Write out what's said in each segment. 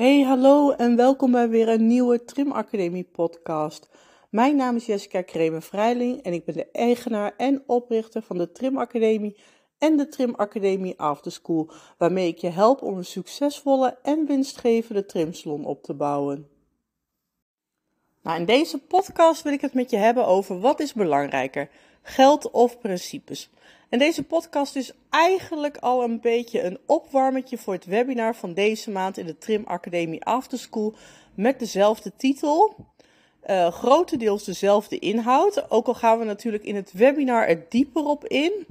Hey, hallo en welkom bij weer een nieuwe Trim Academie podcast. Mijn naam is Jessica Kremer-Vrijling en ik ben de eigenaar en oprichter van de Trim Academie en de Trim Academie After School, waarmee ik je help om een succesvolle en winstgevende trimsalon op te bouwen. Nou, in deze podcast wil ik het met je hebben over wat is belangrijker, geld of principes. En deze podcast is eigenlijk al een beetje een opwarmetje voor het webinar van deze maand in de Trim Academie Afterschool met dezelfde titel. Uh, grotendeels dezelfde inhoud, ook al gaan we natuurlijk in het webinar er dieper op in.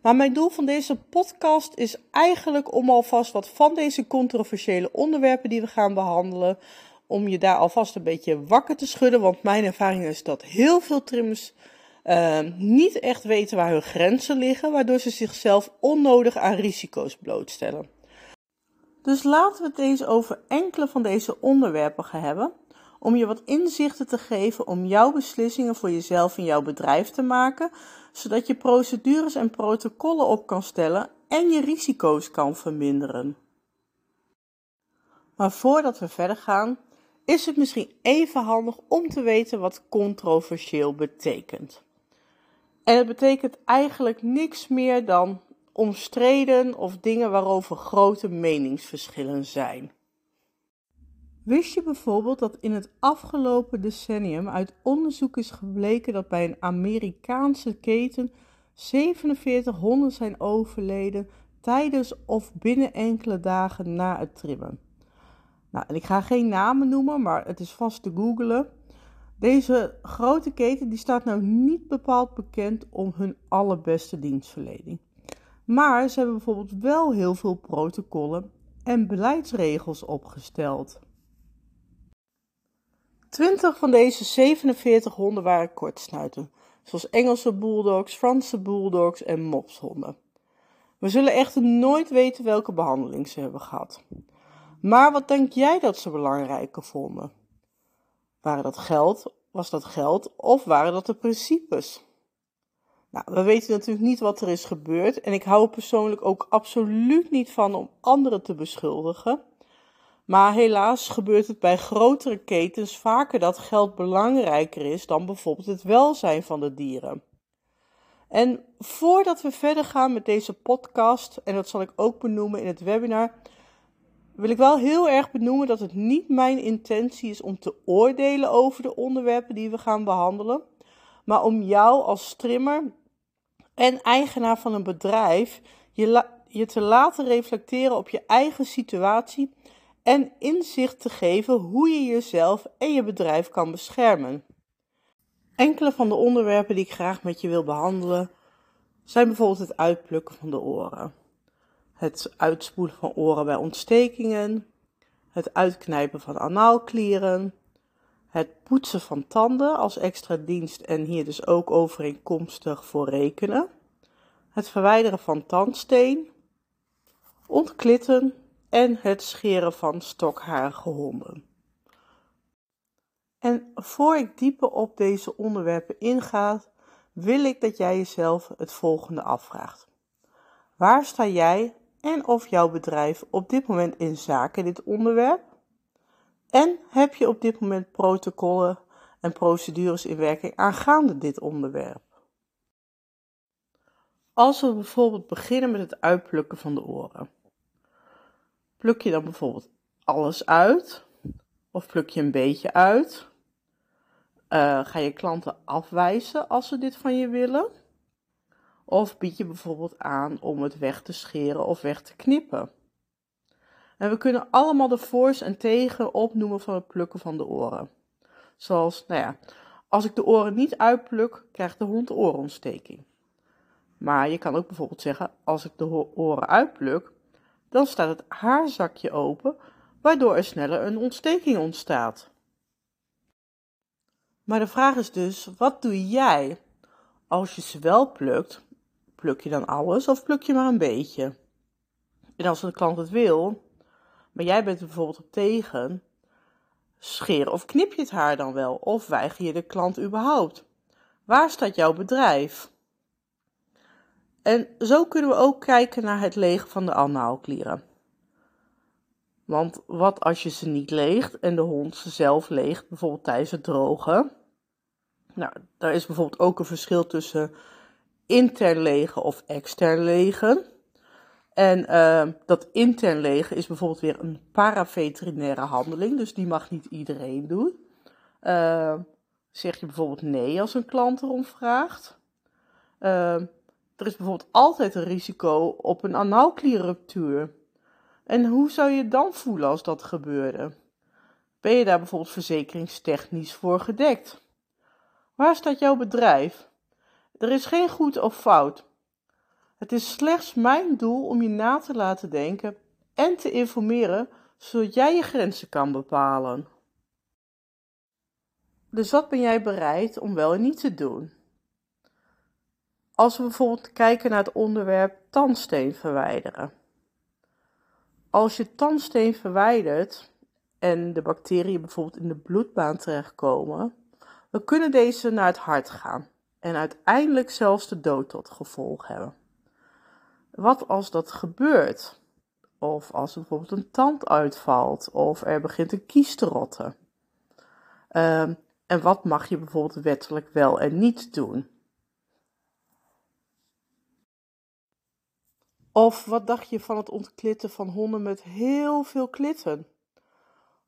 Maar mijn doel van deze podcast is eigenlijk om alvast wat van deze controversiële onderwerpen die we gaan behandelen, om je daar alvast een beetje wakker te schudden. Want mijn ervaring is dat heel veel trimmers uh, niet echt weten waar hun grenzen liggen, waardoor ze zichzelf onnodig aan risico's blootstellen. Dus laten we het eens over enkele van deze onderwerpen gaan hebben, om je wat inzichten te geven om jouw beslissingen voor jezelf en jouw bedrijf te maken, zodat je procedures en protocollen op kan stellen en je risico's kan verminderen. Maar voordat we verder gaan, is het misschien even handig om te weten wat controversieel betekent. En het betekent eigenlijk niks meer dan omstreden of dingen waarover grote meningsverschillen zijn. Wist je bijvoorbeeld dat in het afgelopen decennium uit onderzoek is gebleken dat bij een Amerikaanse keten 47 honden zijn overleden tijdens of binnen enkele dagen na het trimmen? Nou, en ik ga geen namen noemen, maar het is vast te googlen. Deze grote keten die staat nou niet bepaald bekend om hun allerbeste dienstverlening. Maar ze hebben bijvoorbeeld wel heel veel protocollen en beleidsregels opgesteld. 20 van deze 47 honden waren kortsnuiten, zoals Engelse bulldogs, Franse bulldogs en mopshonden. We zullen echter nooit weten welke behandeling ze hebben gehad. Maar wat denk jij dat ze belangrijker vonden? Waren dat geld? Was dat geld? Of waren dat de principes? Nou, we weten natuurlijk niet wat er is gebeurd en ik hou er persoonlijk ook absoluut niet van om anderen te beschuldigen. Maar helaas gebeurt het bij grotere ketens vaker dat geld belangrijker is dan bijvoorbeeld het welzijn van de dieren. En voordat we verder gaan met deze podcast, en dat zal ik ook benoemen in het webinar, wil ik wel heel erg benoemen dat het niet mijn intentie is om te oordelen over de onderwerpen die we gaan behandelen, maar om jou als strimmer en eigenaar van een bedrijf je, je te laten reflecteren op je eigen situatie en inzicht te geven hoe je jezelf en je bedrijf kan beschermen. Enkele van de onderwerpen die ik graag met je wil behandelen zijn bijvoorbeeld het uitplukken van de oren het uitspoelen van oren bij ontstekingen, het uitknijpen van anaalklieren, het poetsen van tanden als extra dienst en hier dus ook overeenkomstig voor rekenen, het verwijderen van tandsteen, ontklitten en het scheren van stokharige honden. En voor ik dieper op deze onderwerpen inga, wil ik dat jij jezelf het volgende afvraagt. Waar sta jij en of jouw bedrijf op dit moment in zaken dit onderwerp? En heb je op dit moment protocollen en procedures in werking aangaande dit onderwerp? Als we bijvoorbeeld beginnen met het uitplukken van de oren. Pluk je dan bijvoorbeeld alles uit? Of pluk je een beetje uit? Uh, ga je klanten afwijzen als ze dit van je willen? Of bied je bijvoorbeeld aan om het weg te scheren of weg te knippen. En we kunnen allemaal de voor's en tegen opnoemen van het plukken van de oren. Zoals, nou ja, als ik de oren niet uitpluk, krijgt de hond oorontsteking. Maar je kan ook bijvoorbeeld zeggen, als ik de oren uitpluk, dan staat het haarzakje open, waardoor er sneller een ontsteking ontstaat. Maar de vraag is dus, wat doe jij als je ze wel plukt, pluk je dan alles of pluk je maar een beetje? En als een klant het wil, maar jij bent er bijvoorbeeld op tegen, scheer of knip je het haar dan wel? Of weiger je de klant überhaupt? Waar staat jouw bedrijf? En zo kunnen we ook kijken naar het legen van de anaalklieren. Want wat als je ze niet leegt en de hond ze zelf leegt, bijvoorbeeld tijdens het drogen? Nou, daar is bijvoorbeeld ook een verschil tussen intern legen of extern legen. En uh, dat intern legen is bijvoorbeeld weer een paraveterinaire handeling, dus die mag niet iedereen doen. Uh, zeg je bijvoorbeeld nee als een klant erom vraagt. Uh, er is bijvoorbeeld altijd een risico op een anaalklierruptuur. En hoe zou je dan voelen als dat gebeurde? Ben je daar bijvoorbeeld verzekeringstechnisch voor gedekt? Waar staat jouw bedrijf? Er is geen goed of fout. Het is slechts mijn doel om je na te laten denken en te informeren, zodat jij je grenzen kan bepalen. Dus wat ben jij bereid om wel en niet te doen? Als we bijvoorbeeld kijken naar het onderwerp tandsteen verwijderen. Als je tandsteen verwijdert en de bacteriën bijvoorbeeld in de bloedbaan terechtkomen, dan kunnen deze naar het hart gaan en uiteindelijk zelfs de dood tot gevolg hebben. Wat als dat gebeurt? Of als er bijvoorbeeld een tand uitvalt of er begint een kies te rotten. Um, en wat mag je bijvoorbeeld wettelijk wel en niet doen? Of wat dacht je van het ontklitten van honden met heel veel klitten?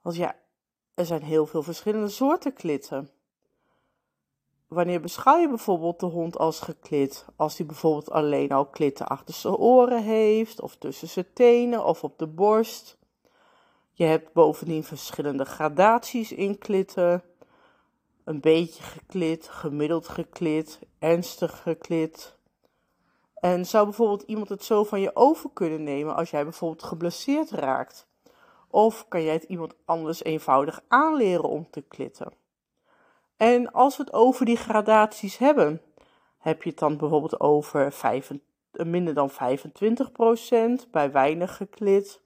Want ja, er zijn heel veel verschillende soorten klitten. Wanneer beschouw je bijvoorbeeld de hond als geklit? Als hij bijvoorbeeld alleen al klitten achter zijn oren heeft, of tussen zijn tenen, of op de borst. Je hebt bovendien verschillende gradaties in klitten een beetje geklit, gemiddeld geklit, ernstig geklit. En zou bijvoorbeeld iemand het zo van je over kunnen nemen als jij bijvoorbeeld geblesseerd raakt? Of kan jij het iemand anders eenvoudig aanleren om te klitten? En als we het over die gradaties hebben, heb je het dan bijvoorbeeld over 5, minder dan 25% bij weinig geklit.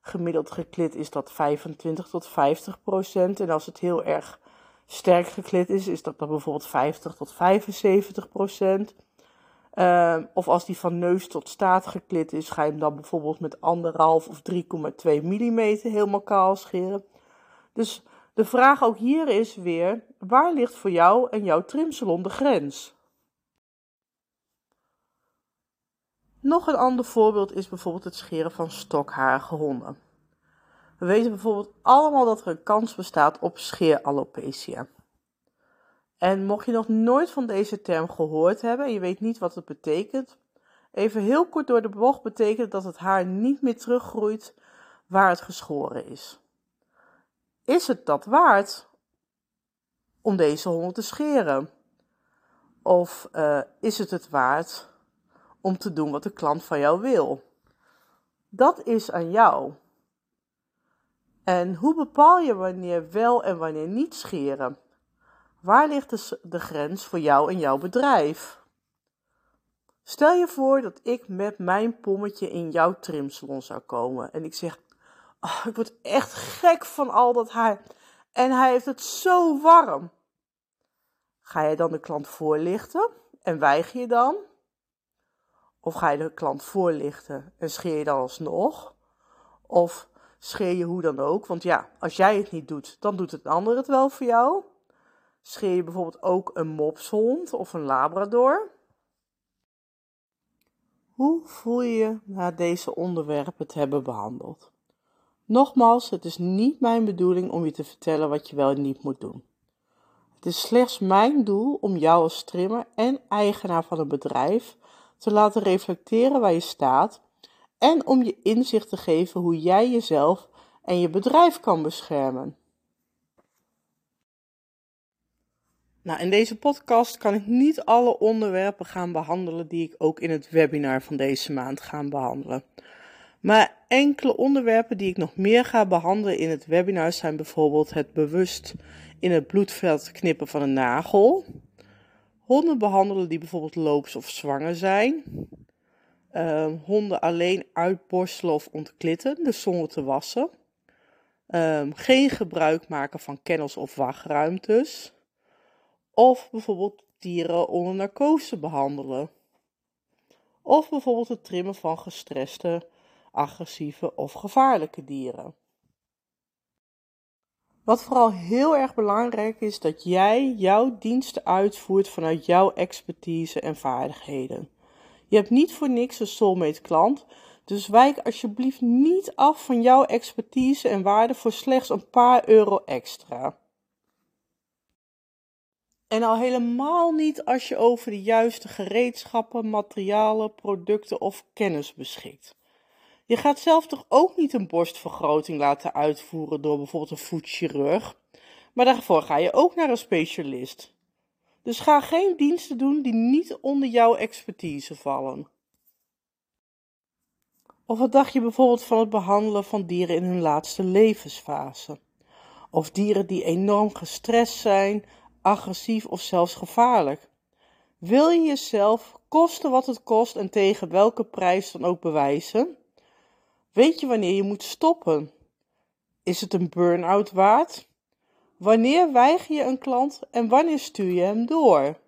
Gemiddeld geklit is dat 25 tot 50%. En als het heel erg sterk geklit is, is dat dan bijvoorbeeld 50 tot 75 procent. Uh, of als die van neus tot staart geklit is, ga je hem dan bijvoorbeeld met anderhalf of 3,2 mm helemaal kaal scheren. Dus de vraag ook hier is weer, waar ligt voor jou en jouw trimsalon de grens? Nog een ander voorbeeld is bijvoorbeeld het scheren van stokharige honden. We weten bijvoorbeeld allemaal dat er een kans bestaat op scheeralopecia. En mocht je nog nooit van deze term gehoord hebben en je weet niet wat het betekent, even heel kort door de bocht betekent dat het haar niet meer teruggroeit waar het geschoren is. Is het dat waard om deze honden te scheren? Of uh, is het het waard om te doen wat de klant van jou wil? Dat is aan jou. En hoe bepaal je wanneer wel en wanneer niet scheren? Waar ligt de, de grens voor jou en jouw bedrijf? Stel je voor dat ik met mijn pommetje in jouw trimsalon zou komen en ik zeg: oh, Ik word echt gek van al dat haar. En hij heeft het zo warm. Ga je dan de klant voorlichten en weiger je dan? Of ga je de klant voorlichten en scheer je dan alsnog? Of scheer je hoe dan ook. Want ja, als jij het niet doet, dan doet het ander het wel voor jou. Scheer je bijvoorbeeld ook een mopshond of een labrador? Hoe voel je je na deze onderwerpen te hebben behandeld? Nogmaals, het is niet mijn bedoeling om je te vertellen wat je wel en niet moet doen. Het is slechts mijn doel om jou als trimmer en eigenaar van een bedrijf te laten reflecteren waar je staat en om je inzicht te geven hoe jij jezelf en je bedrijf kan beschermen. Nou, in deze podcast kan ik niet alle onderwerpen gaan behandelen die ik ook in het webinar van deze maand ga behandelen. Maar enkele onderwerpen die ik nog meer ga behandelen in het webinar zijn bijvoorbeeld het bewust in het bloedveld knippen van een nagel, honden behandelen die bijvoorbeeld loops of zwanger zijn, uh, honden alleen uitborstelen of ontklitten, dus zonder te wassen. Um, geen gebruik maken van kennels of wachtruimtes. Of bijvoorbeeld dieren onder narcose behandelen. Of bijvoorbeeld het trimmen van gestreste, agressieve of gevaarlijke dieren. Wat vooral heel erg belangrijk is, dat jij jouw diensten uitvoert vanuit jouw expertise en vaardigheden. Je hebt niet voor niks een soulmate klant, dus wijk alsjeblieft niet af van jouw expertise en waarde voor slechts een paar euro extra. En al helemaal niet als je over de juiste gereedschappen, materialen, producten of kennis beschikt. Je gaat zelf toch ook niet een borstvergroting laten uitvoeren door bijvoorbeeld een voetchirurg, maar daarvoor ga je ook naar een specialist. Dus ga geen diensten doen die niet onder jouw expertise vallen. Of wat dacht je bijvoorbeeld van het behandelen van dieren in hun laatste levensfase? Of dieren die enorm gestrest zijn, agressief of zelfs gevaarlijk? Wil je jezelf, koste wat het kost en tegen welke prijs dan ook bewijzen? Weet je wanneer je moet stoppen? Is het een burn-out waard? Wanneer weiger je een klant en wanneer stuur je hem door?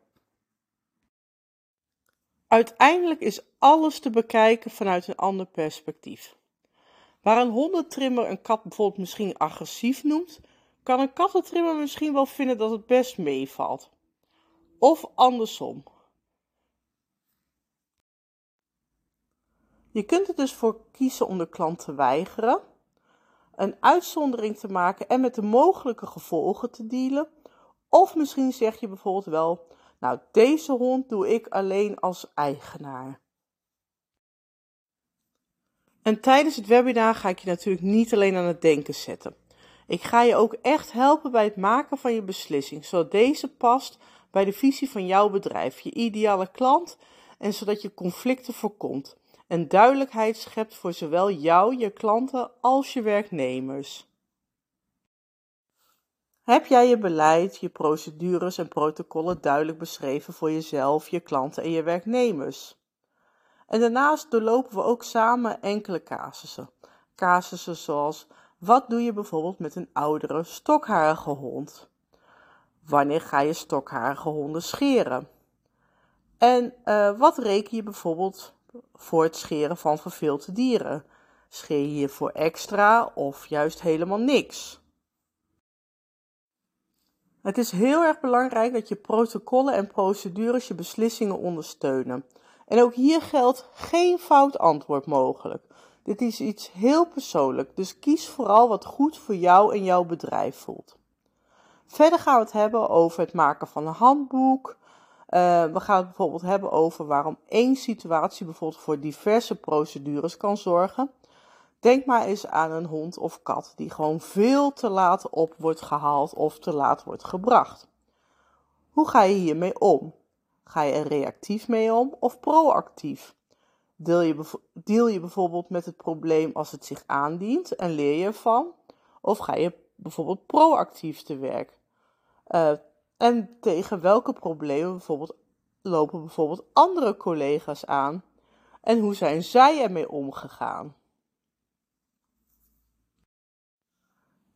Uiteindelijk is alles te bekijken vanuit een ander perspectief. Waar een hondentrimmer een kat bijvoorbeeld misschien agressief noemt, kan een kattentrimmer misschien wel vinden dat het best meevalt. Of andersom. Je kunt er dus voor kiezen om de klant te weigeren, een uitzondering te maken en met de mogelijke gevolgen te dealen. Of misschien zeg je bijvoorbeeld wel: Nou, deze hond doe ik alleen als eigenaar. En tijdens het webinar ga ik je natuurlijk niet alleen aan het denken zetten. Ik ga je ook echt helpen bij het maken van je beslissing, zodat deze past bij de visie van jouw bedrijf, je ideale klant en zodat je conflicten voorkomt en duidelijkheid schept voor zowel jou, je klanten als je werknemers. Heb jij je beleid, je procedures en protocollen duidelijk beschreven voor jezelf, je klanten en je werknemers? En daarnaast doorlopen we ook samen enkele casussen. Casussen zoals: wat doe je bijvoorbeeld met een oudere stokharige hond? Wanneer ga je stokharige honden scheren? En uh, wat reken je bijvoorbeeld voor het scheren van verveelde dieren? Scheer je hiervoor extra of juist helemaal niks? Het is heel erg belangrijk dat je protocollen en procedures je beslissingen ondersteunen. En ook hier geldt geen fout antwoord mogelijk. Dit is iets heel persoonlijk, dus kies vooral wat goed voor jou en jouw bedrijf voelt. Verder gaan we het hebben over het maken van een handboek, uh, we gaan het bijvoorbeeld hebben over waarom één situatie bijvoorbeeld voor diverse procedures kan zorgen. Denk maar eens aan een hond of kat die gewoon veel te laat op wordt gehaald of te laat wordt gebracht. Hoe ga je hiermee om? Ga je er reactief mee om of proactief? Deel je, deel je bijvoorbeeld met het probleem als het zich aandient en leer je ervan? Of ga je bijvoorbeeld proactief te werk? Uh, en tegen welke problemen bijvoorbeeld lopen bijvoorbeeld andere collega's aan? En hoe zijn zij ermee omgegaan?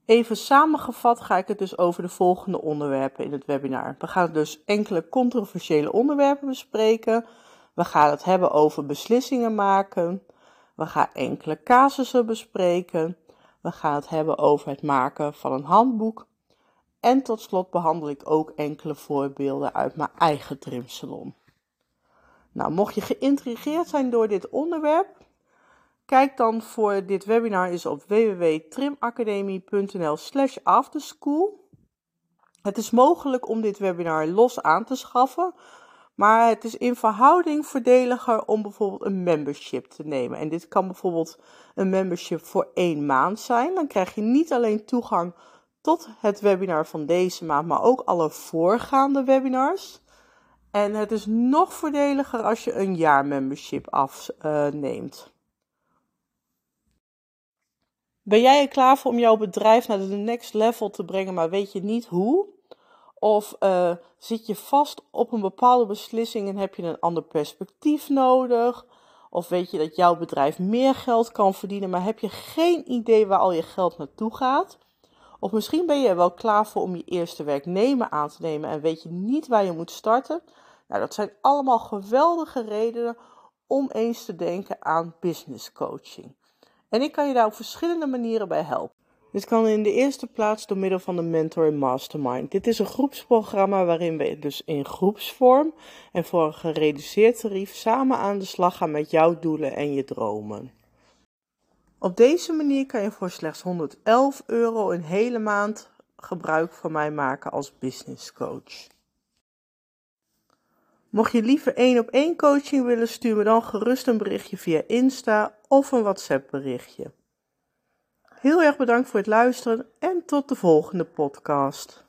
Even samengevat ga ik het dus over de volgende onderwerpen in het webinar. We gaan dus enkele controversiële onderwerpen bespreken. We gaan het hebben over beslissingen maken. We gaan enkele casussen bespreken. We gaan het hebben over het maken van een handboek en tot slot behandel ik ook enkele voorbeelden uit mijn eigen trimsalon. Nou, mocht je geïntrigeerd zijn door dit onderwerp, kijk dan voor dit webinar eens op www.trimacademie.nl slash afterschool. Het is mogelijk om dit webinar los aan te schaffen, maar het is in verhouding voordeliger om bijvoorbeeld een membership te nemen. En dit kan bijvoorbeeld een membership voor één maand zijn. Dan krijg je niet alleen toegang tot het webinar van deze maand, maar ook alle voorgaande webinars. En het is nog voordeliger als je een jaarmembership afneemt. ben jij er klaar voor om jouw bedrijf naar de next level te brengen, maar weet je niet hoe? Of uh, zit je vast op een bepaalde beslissing en heb je een ander perspectief nodig? Of weet je dat jouw bedrijf meer geld kan verdienen, maar heb je geen idee waar al je geld naartoe gaat? Of misschien ben je er wel klaar voor om je eerste werknemer aan te nemen en weet je niet waar je moet starten. Nou, dat zijn allemaal geweldige redenen om eens te denken aan business coaching. En ik kan je daar op verschillende manieren bij helpen. Dit kan in de eerste plaats door middel van de Mentor in Mastermind. Dit is een groepsprogramma waarin we dus in groepsvorm en voor een gereduceerd tarief samen aan de slag gaan met jouw doelen en je dromen. Op deze manier kan je voor slechts 111 euro een hele maand gebruik van mij maken als business coach. Mocht je liever één op één coaching willen, stuur me dan gerust een berichtje via Insta of een WhatsApp berichtje. Heel erg bedankt voor het luisteren en tot de volgende podcast.